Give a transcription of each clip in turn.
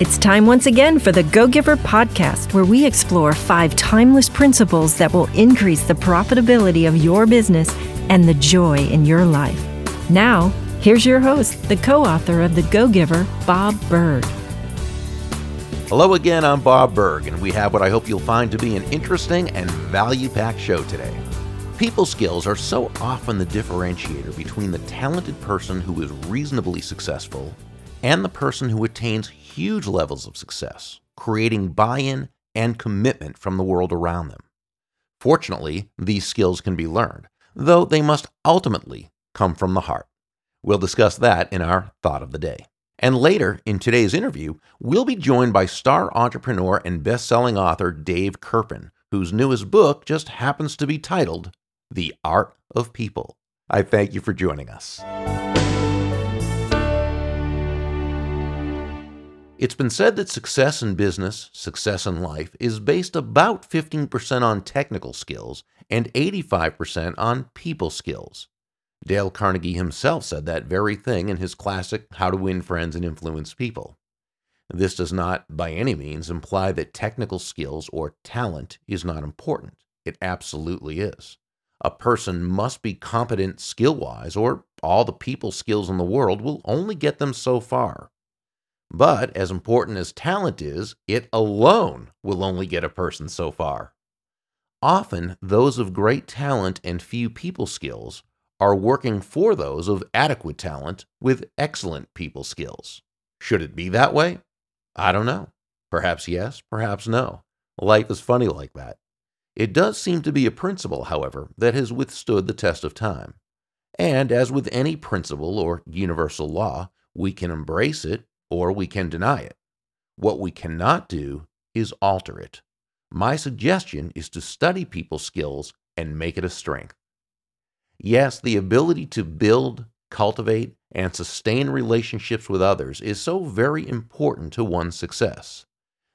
It's time once again for the Go Giver podcast, where we explore five timeless principles that will increase the profitability of your business and the joy in your life. Now, here's your host, the co author of The Go Giver, Bob Burg. Hello again, I'm Bob Burg, and we have what I hope you'll find to be an interesting and value packed show today. People skills are so often the differentiator between the talented person who is reasonably successful and the person who attains huge levels of success, creating buy in and commitment from the world around them. Fortunately, these skills can be learned, though they must ultimately come from the heart. We'll discuss that in our thought of the day. And later in today's interview, we'll be joined by star entrepreneur and best selling author Dave Kerpen, whose newest book just happens to be titled The Art of People. I thank you for joining us. It's been said that success in business, success in life, is based about 15% on technical skills and 85% on people skills. Dale Carnegie himself said that very thing in his classic How to Win Friends and Influence People. This does not, by any means, imply that technical skills or talent is not important. It absolutely is. A person must be competent skill wise, or all the people skills in the world will only get them so far. But as important as talent is, it alone will only get a person so far. Often, those of great talent and few people skills are working for those of adequate talent with excellent people skills. Should it be that way? I don't know. Perhaps yes, perhaps no. Life is funny like that. It does seem to be a principle, however, that has withstood the test of time. And as with any principle or universal law, we can embrace it or we can deny it. What we cannot do is alter it. My suggestion is to study people's skills and make it a strength. Yes, the ability to build, cultivate, and sustain relationships with others is so very important to one's success.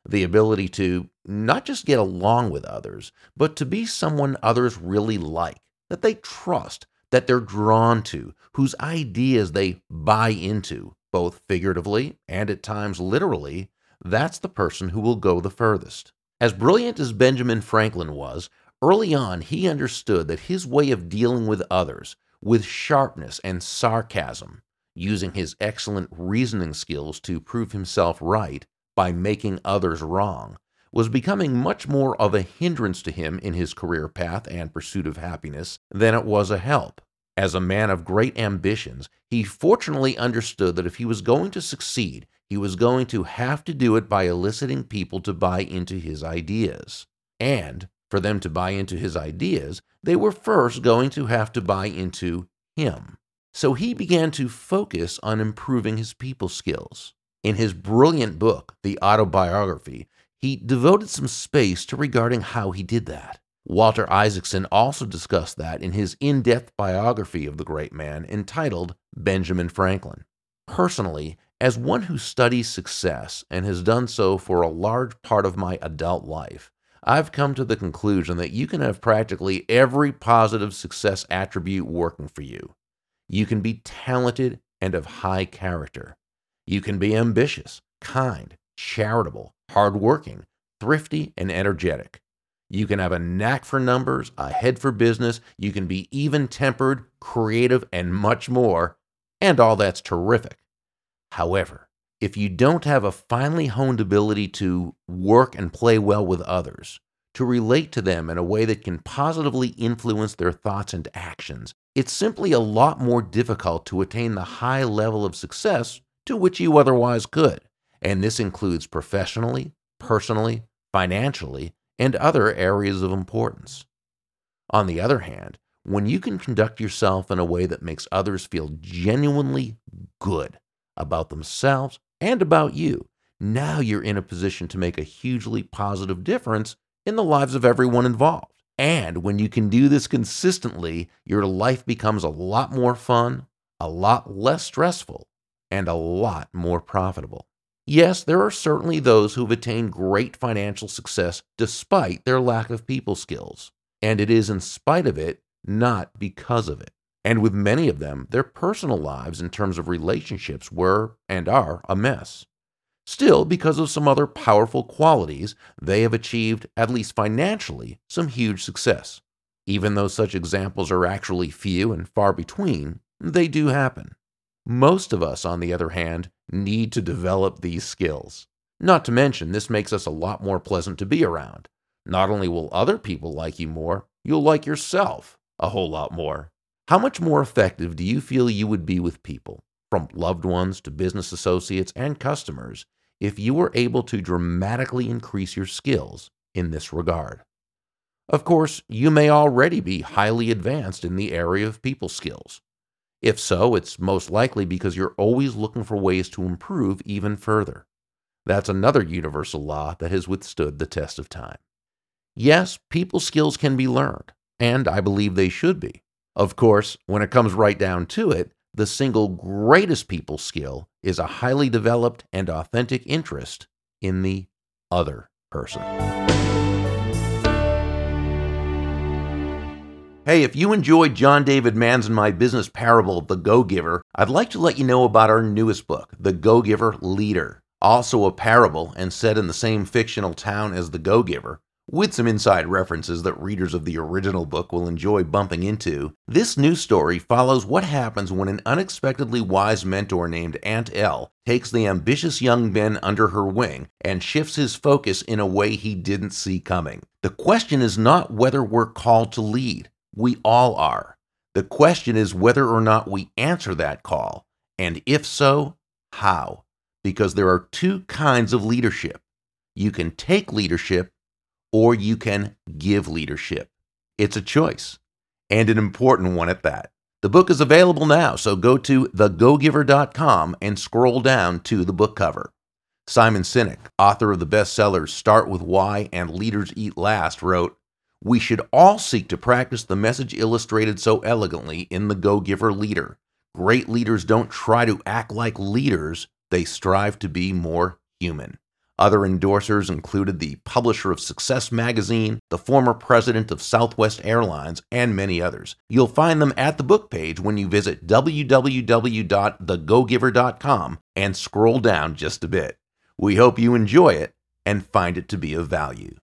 The ability to not just get along with others, but to be someone others really like, that they trust, that they're drawn to, whose ideas they buy into, both figuratively and at times literally, that's the person who will go the furthest. As brilliant as Benjamin Franklin was, early on he understood that his way of dealing with others, with sharpness and sarcasm, using his excellent reasoning skills to prove himself right by making others wrong, was becoming much more of a hindrance to him in his career path and pursuit of happiness than it was a help. As a man of great ambitions, he fortunately understood that if he was going to succeed, he was going to have to do it by eliciting people to buy into his ideas. And for them to buy into his ideas, they were first going to have to buy into him. So he began to focus on improving his people skills. In his brilliant book, The Autobiography, he devoted some space to regarding how he did that. Walter Isaacson also discussed that in his in depth biography of the great man entitled Benjamin Franklin. Personally, as one who studies success and has done so for a large part of my adult life, I've come to the conclusion that you can have practically every positive success attribute working for you. You can be talented and of high character. You can be ambitious, kind, charitable, hardworking, thrifty, and energetic. You can have a knack for numbers, a head for business. You can be even tempered, creative, and much more. And all that's terrific. However, if you don't have a finely honed ability to work and play well with others, to relate to them in a way that can positively influence their thoughts and actions, it's simply a lot more difficult to attain the high level of success to which you otherwise could. And this includes professionally, personally, financially, and other areas of importance. On the other hand, when you can conduct yourself in a way that makes others feel genuinely good about themselves and about you, now you're in a position to make a hugely positive difference in the lives of everyone involved. And when you can do this consistently, your life becomes a lot more fun, a lot less stressful, and a lot more profitable. Yes, there are certainly those who've attained great financial success despite their lack of people skills. And it is in spite of it, not because of it. And with many of them, their personal lives in terms of relationships were and are a mess. Still, because of some other powerful qualities, they have achieved, at least financially, some huge success. Even though such examples are actually few and far between, they do happen. Most of us, on the other hand, need to develop these skills. Not to mention, this makes us a lot more pleasant to be around. Not only will other people like you more, you'll like yourself a whole lot more. How much more effective do you feel you would be with people, from loved ones to business associates and customers, if you were able to dramatically increase your skills in this regard? Of course, you may already be highly advanced in the area of people skills. If so, it's most likely because you're always looking for ways to improve even further. That's another universal law that has withstood the test of time. Yes, people skills can be learned, and I believe they should be. Of course, when it comes right down to it, the single greatest people skill is a highly developed and authentic interest in the other person. Hey, if you enjoyed John David Mann's and my business parable, The Go Giver, I'd like to let you know about our newest book, The Go Giver Leader. Also a parable and set in the same fictional town as The Go Giver, with some inside references that readers of the original book will enjoy bumping into. This new story follows what happens when an unexpectedly wise mentor named Aunt Elle takes the ambitious young Ben under her wing and shifts his focus in a way he didn't see coming. The question is not whether we're called to lead we all are. The question is whether or not we answer that call, and if so, how. Because there are two kinds of leadership you can take leadership, or you can give leadership. It's a choice, and an important one at that. The book is available now, so go to thegogiver.com and scroll down to the book cover. Simon Sinek, author of the bestsellers Start with Why and Leaders Eat Last, wrote, we should all seek to practice the message illustrated so elegantly in The Go Giver Leader. Great leaders don't try to act like leaders, they strive to be more human. Other endorsers included the publisher of Success magazine, the former president of Southwest Airlines, and many others. You'll find them at the book page when you visit www.thegogiver.com and scroll down just a bit. We hope you enjoy it and find it to be of value.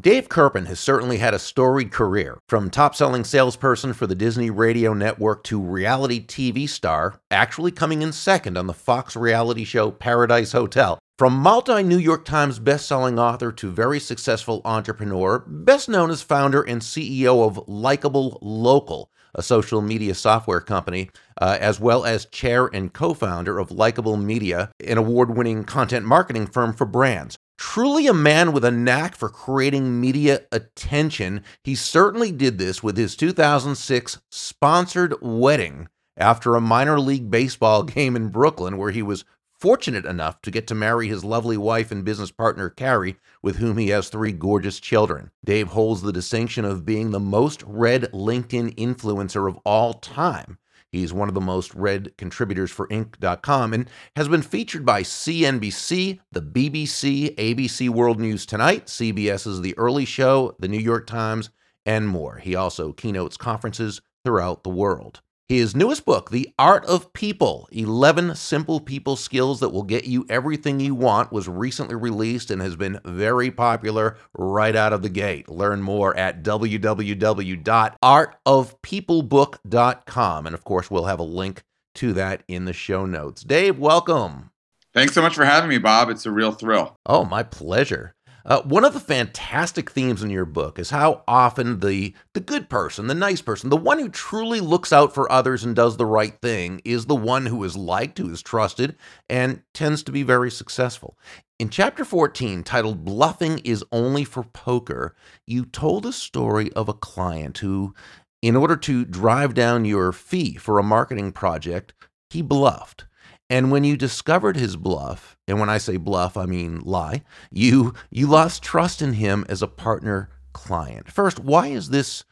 Dave Kerpen has certainly had a storied career, from top selling salesperson for the Disney Radio Network to reality TV star, actually coming in second on the Fox reality show Paradise Hotel. From multi New York Times best-selling author to very successful entrepreneur, best known as founder and CEO of Likeable Local, a social media software company, uh, as well as chair and co founder of Likeable Media, an award winning content marketing firm for brands. Truly a man with a knack for creating media attention, he certainly did this with his 2006 sponsored wedding after a minor league baseball game in Brooklyn, where he was fortunate enough to get to marry his lovely wife and business partner, Carrie, with whom he has three gorgeous children. Dave holds the distinction of being the most read LinkedIn influencer of all time He's one of the most read contributors for Inc.com and has been featured by CNBC, the BBC, ABC World News Tonight, CBS's The Early Show, The New York Times, and more. He also keynotes conferences throughout the world. His newest book, The Art of People 11 Simple People Skills That Will Get You Everything You Want, was recently released and has been very popular right out of the gate. Learn more at www.artofpeoplebook.com. And of course, we'll have a link to that in the show notes. Dave, welcome. Thanks so much for having me, Bob. It's a real thrill. Oh, my pleasure. Uh, one of the fantastic themes in your book is how often the the good person, the nice person, the one who truly looks out for others and does the right thing is the one who is liked, who is trusted, and tends to be very successful. In chapter 14, titled Bluffing is Only for Poker, you told a story of a client who, in order to drive down your fee for a marketing project, he bluffed. And when you discovered his bluff, and when I say bluff, I mean lie, you you lost trust in him as a partner client. First, why is this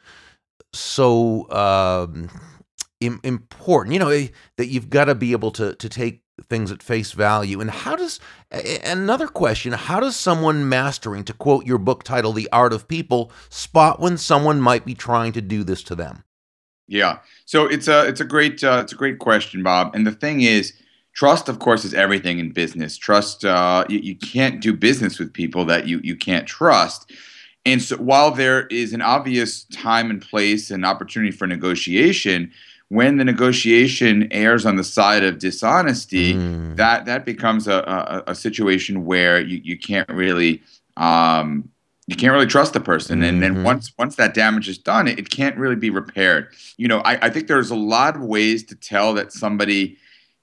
so um, important? You know eh, that you've got to be able to to take things at face value. And how does another question? How does someone mastering, to quote your book title, "The Art of People," spot when someone might be trying to do this to them? Yeah. So it's a it's a great uh, it's a great question, Bob. And the thing is, trust, of course, is everything in business. Trust. Uh, you, you can't do business with people that you you can't trust. And so, while there is an obvious time and place and opportunity for negotiation, when the negotiation errs on the side of dishonesty, mm. that that becomes a, a, a, situation where you, you can't really um, you can't really trust the person and then mm-hmm. once once that damage is done it, it can't really be repaired you know I, I think there's a lot of ways to tell that somebody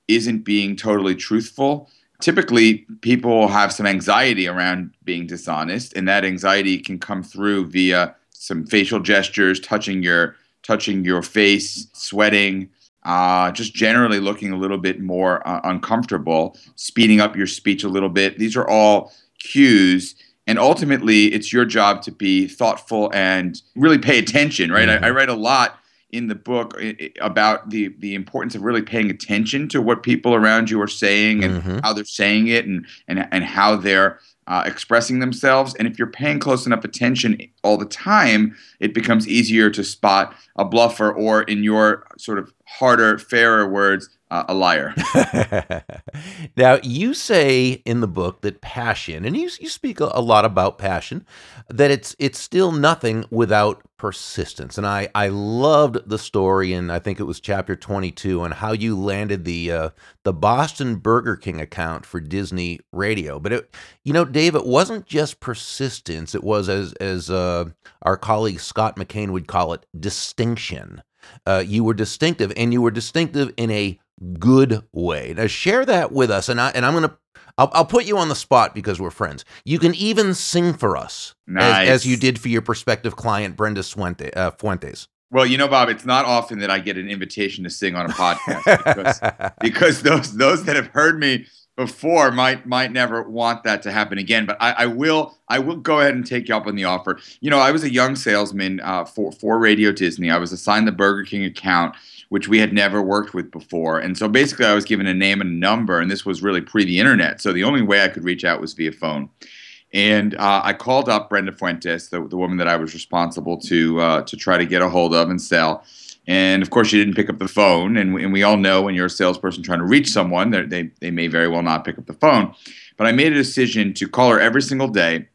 isn't being totally truthful. Typically people have some anxiety around being dishonest and that anxiety can come through via some facial gestures touching your touching your face sweating uh, just generally looking a little bit more uh, uncomfortable speeding up your speech a little bit. These are all cues and ultimately it's your job to be thoughtful and really pay attention right? Mm-hmm. I, I, write a lot in the book about the the importance of really paying attention to what people around you are saying and mm-hmm. how they're saying it and and, and how they're uh, expressing themselves and if you're paying close enough attention all the time it becomes easier to spot a bluffer or in your sort of harder fairer words uh, a liar. now, you say in the book that passion, and you, you speak a, lot about passion, that it's it's still nothing without persistence. And I, I loved the story, and I think it was chapter 22, and how you landed the uh, the Boston Burger King account for Disney Radio. But it, you know, Dave, it wasn't just persistence; it was as as uh, our colleague Scott McKain would call it, distinction. Uh, you were distinctive, and you were distinctive in a good way. Now share that with us, and I and I'm gonna I'll, I'll put you on the spot because we're friends. You can even sing for us, nice. as, as, you did for your prospective client Brenda Fuente, uh, Fuentes. Well, you know, Bob, it's not often that I get an invitation to sing on a podcast because, because those those that have heard me before might might never want that to happen again. But I, I, will I will go ahead and take you up on the offer. You know, I was a young salesman uh, for for Radio Disney. I was assigned the Burger King account which we had never worked with before. And so basically, I was given a name and a number, and this was really pre the internet. So the only way I could reach out was via phone. And uh, I called up Brenda Fuentes, the, the woman that I was responsible to uh, to try to get a hold of and sell. And of course, she didn't pick up the phone. And we, and we all know when you're a salesperson trying to reach someone, they, they may very well not pick up the phone. But I made a decision to call her every single day.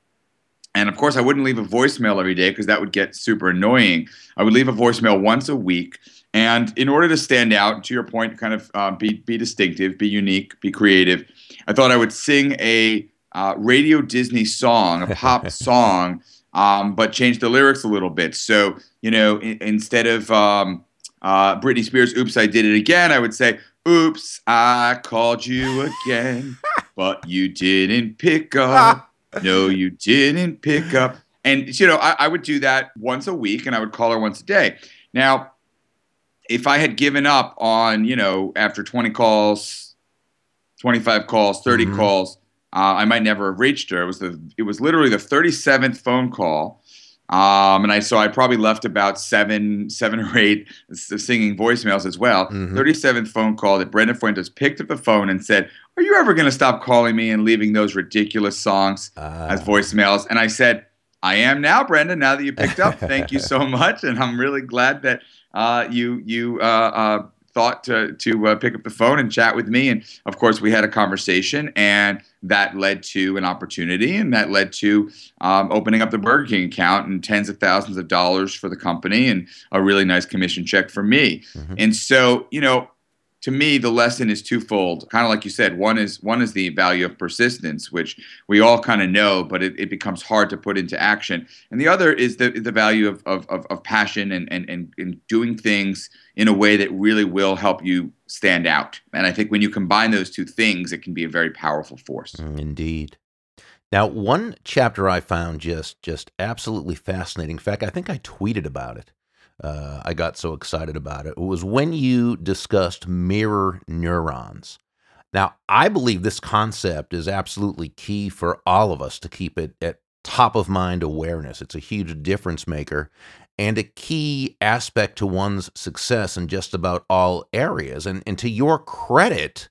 And of course, I wouldn't leave a voicemail every day because that would get super annoying. I would leave a voicemail once a week and in order to stand out, to your point, kind of uh, be be distinctive, be unique, be creative, I thought I would sing a uh, Radio Disney song, a pop song, um, but change the lyrics a little bit. So you know, in, instead of um, uh, Britney Spears' "Oops, I Did It Again," I would say, "Oops, I called you again, but you didn't pick up. No, you didn't pick up." And you know, I, I would do that once a week, and I would call her once a day. Now if I had given up on, you know, after 20 calls, 25 calls, 30 mm-hmm. calls, uh, I might never have reached her. It was the it was literally the 37th phone call. Um, and I so I probably left about seven, seven or eight singing voicemails as well. Mm-hmm. 37th phone call that Brenda Fuentes picked up the phone and said, "Are you ever going to stop calling me and leaving those ridiculous songs uh. as voicemails?" And I said, "I am now, Brenda. Now that you picked up, thank you so much, and I'm really glad that uh, you you uh, uh, thought to to uh, pick up the phone and chat with me, and of course we had a conversation, and that led to an opportunity, and that led to um, opening up the Burger King account and tens of thousands of dollars for the company, and a really nice commission check for me. Mm-hmm. And so you know to me the lesson is twofold. Kind of like you said one is one is the value of persistence which we all kind of know but it, it becomes hard to put into action. And the other is the, the value of, of, of passion and, and, and, and doing things in a way that really will help you stand out. And i think when you combine those two things it can be a very powerful force. Mm, indeed. Now one chapter i found just just absolutely fascinating. In fact i think i tweeted about it uh, I got so excited about it. It was when you discussed mirror neurons. Now, I believe this concept is absolutely key for all of us to keep it at top of mind awareness. It's a huge difference maker. and a key aspect to one's success in just about all areas. And, and to your credit,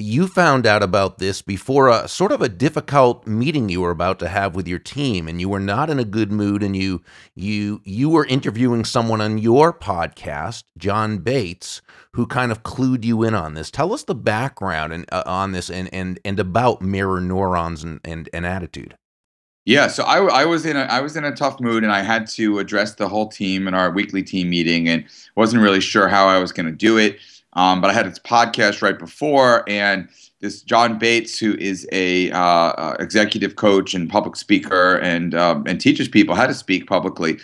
you found out about this before a sort of a difficult meeting you were about to have with your team and you were not in a good mood and you you you were interviewing someone on your podcast John Bates who kind of clued you in on this tell us the background and uh, on this and and and about mirror neurons and and, and attitude yeah, so I, I was in a I was in a tough mood, and I had to address the whole team in our weekly team meeting, and wasn't really sure how I was going to do it. Um, but I had this podcast right before, and this John Bates, who is a uh, uh, executive coach and public speaker, and um, and teaches people how to speak publicly.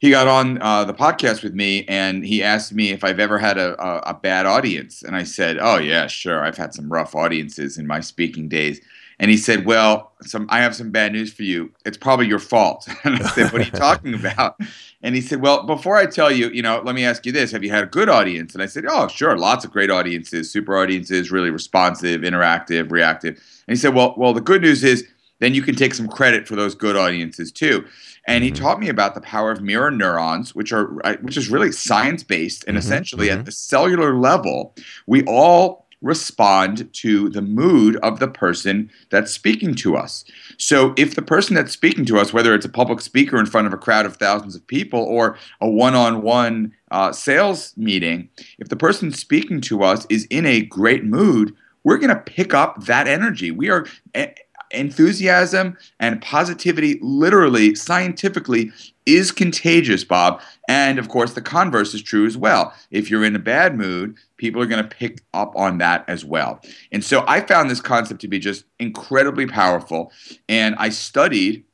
He got on uh, the podcast with me, and he asked me if I've ever had a, a, a bad audience, and I said, "Oh yeah, sure. I've had some rough audiences in my speaking days." And he said, "Well, some I have some bad news for you. It's probably your fault." and I said, "What are you talking about?" And he said, "Well, before I tell you, you know, let me ask you this: Have you had a good audience?" And I said, "Oh, sure, lots of great audiences, super audiences, really responsive, interactive, reactive." And he said, "Well, well, the good news is." Then you can take some credit for those good audiences too. And he mm-hmm. taught me about the power of mirror neurons, which are which is really science based, and mm-hmm. essentially mm-hmm. at the cellular level, we all respond to the mood of the person that's speaking to us. So if the person that's speaking to us, whether it's a public speaker in front of a crowd of thousands of people or a one on one sales meeting, if the person speaking to us is in a great mood, we're going to pick up that energy. We are eh, enthusiasm and positivity, literally, scientifically, is contagious, Bob. And of course, the converse is true as well. If you're in a bad mood, people are going to pick up on that as well. And so I found this concept to be just incredibly powerful. And I studied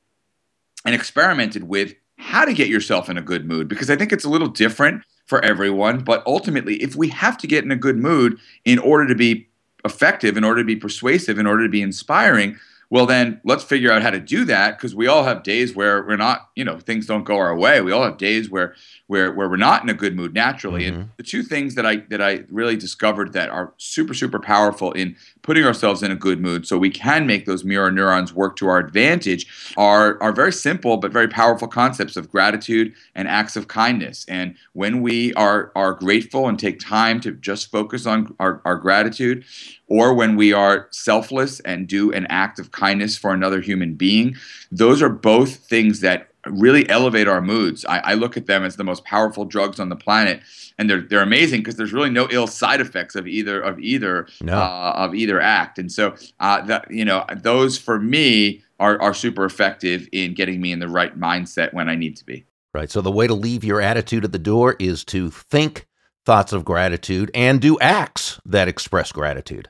and experimented with how to get yourself in a good mood because I think it's a little different for everyone. But ultimately, if we have to get in a good mood in order to be effective, in order to be persuasive, in order to be inspiring, well, then let's figure out how to do that because we all have days where we're not, you know, things don't go our way. We all have days where where where we're not in a good mood naturally. Mm-hmm. And the two things that I that I really discovered that are super super powerful in putting ourselves in a good mood so we can make those mirror neurons work to our advantage are are very simple but very powerful concepts of gratitude and acts of kindness. And when we are are grateful and take time to just focus on our, our gratitude, or when we are selfless and do an act of kindness for another human being, those are both things that really elevate our moods. I, I, look at them as the most powerful drugs on the planet, and they're they're amazing because there's really no ill side effects of either of either no. uh, of either act. And so, uh, that you know, those for me are are super effective in getting me in the right mindset when I need to be. Right. So the way to leave your attitude at the door is to think thoughts of gratitude and do acts that express gratitude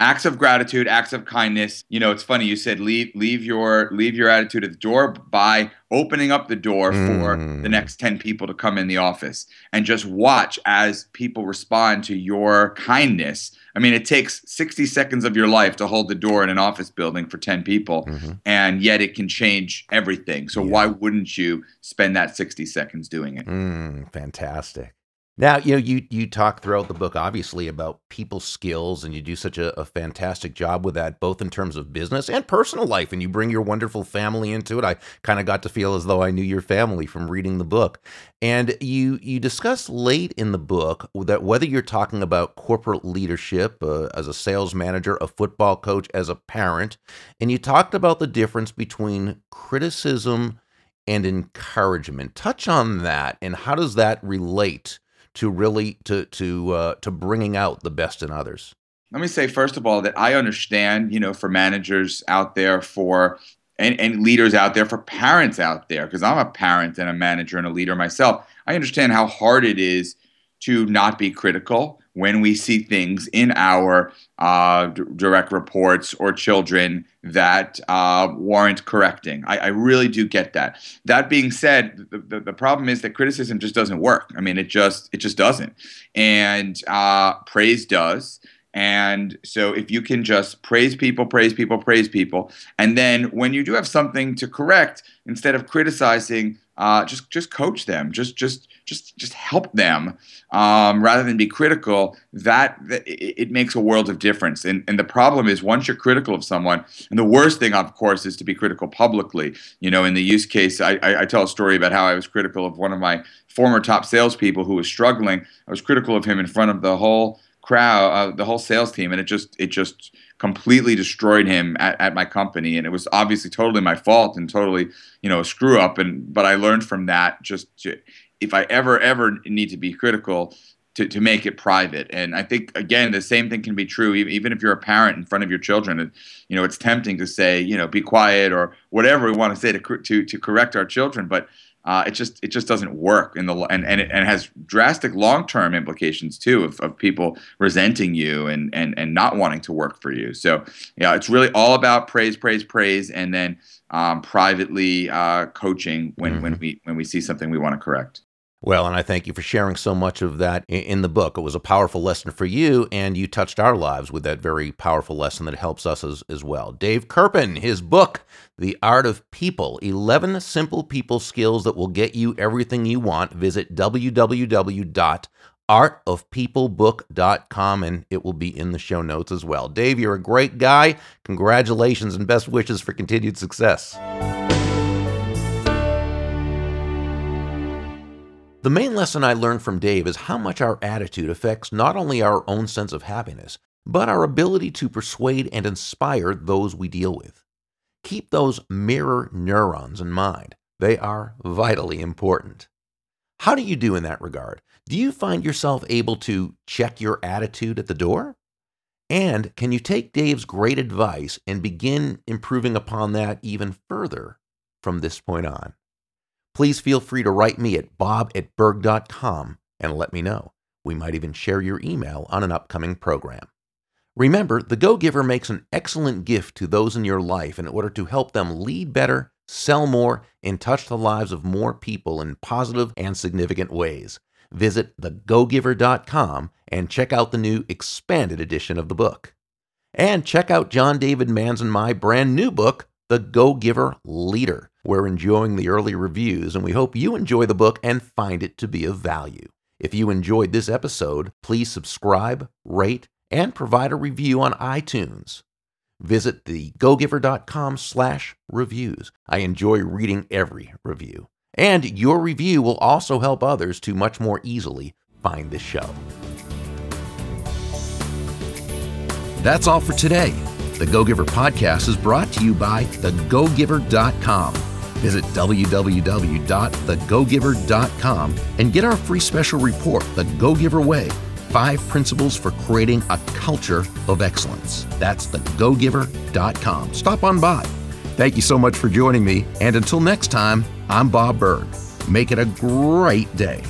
acts of gratitude acts of kindness you know it's funny you said leave leave your leave your attitude at the door by opening up the door mm. for the next 10 people to come in the office and just watch as people respond to your kindness i mean it takes 60 seconds of your life to hold the door in an office building for 10 people mm-hmm. and yet it can change everything so yeah. why wouldn't you spend that 60 seconds doing it mm, fantastic now, you know, you you talk throughout the book obviously about people skills and you do such a, a, fantastic job with that, both in terms of business and personal life. And you bring your wonderful family into it. I kind of got to feel as though I knew your family from reading the book. And you you discuss late in the book that whether you're talking about corporate leadership uh, as a sales manager, a football coach, as a parent, and you talked about the difference between criticism and encouragement. Touch on that and how does that relate? To really to to uh, to bringing out the best in others? Let me say first of all that I understand, you know, for managers out there, for and, and leaders out there, for parents out there, because I'm a parent and a manager and a leader myself. I understand how hard it is to not be critical when we see things in our uh, d- direct reports or children that uh, warrant correcting. I, I, really do get that. That being said, the, the, the, problem is that criticism just doesn't work. I mean, it just it just doesn't, and uh, praise does. And so, if you can just praise people, praise people, praise people, and then when you do have something to correct, instead of criticizing, uh, just just coach them. Just just just just help them um, rather than be critical, that, that it, it, makes a world of difference. And, and the problem is once you're critical of someone, and the worst thing, of course, is to be critical publicly. You know, in the use case, I, I, I tell a story about how I was critical of one of my former top salespeople who was struggling. I was critical of him in front of the whole crowd, uh, the whole sales team, and it just it just completely destroyed him at, at my company. And it was obviously totally my fault and totally you know a screw up. And but I learned from that just if I ever ever need to be critical. To, to make it private and i think again the same thing can be true even if you're a parent in front of your children you know it's tempting to say you know be quiet or whatever we want to say to to, to correct our children but uh, it just it just doesn't work in the and and it, and it has drastic long term implications too of, of people resenting you and and and not wanting to work for you. So yeah, it's really all about praise, praise, praise, and then um, privately uh, coaching when mm-hmm. when we when we see something we want to correct. Well, and I thank you for sharing so much of that in the book. It was a powerful lesson for you, and you touched our lives with that very powerful lesson that helps us as, as well. Dave Kerpen, his book, The Art of People 11 Simple People Skills That Will Get You Everything You Want. Visit www.artofpeoplebook.com, and it will be in the show notes as well. Dave, you're a great guy. Congratulations and best wishes for continued success. The main lesson I learned from Dave is how much our attitude affects not only our own sense of happiness, but our ability to persuade and inspire those we deal with. Keep those mirror neurons in mind. They are vitally important. How do you do in that regard? Do you find yourself able to check your attitude at the door? And can you take Dave's great advice and begin improving upon that even further from this point on? Please feel free to write me at bob at burg.com and let me know. We might even share your email on an upcoming program. Remember, the Go Giver makes an excellent gift to those in your life in order to help them lead better, sell more, and touch the lives of more people in positive and significant ways. Visit thegogiver.com and check out the new expanded edition of the book. And check out John David Mann's and my brand new book, The Go Giver Leader. We're enjoying the early reviews, and we hope you enjoy the book and find it to be of value. If you enjoyed this episode, please subscribe, rate, and provide a review on iTunes. Visit thegogiver.com slash reviews. I enjoy reading every review. And your review will also help others to much more easily find this show. That's all for today. The Go Giver podcast is brought to you by thegogiver.com. Visit www.thegogiver.com and get our free special report, The Go Giver Way Five Principles for Creating a Culture of Excellence. That's thegogiver.com. Stop on by. Thank you so much for joining me, and until next time, I'm Bob Burg. Make it a great day.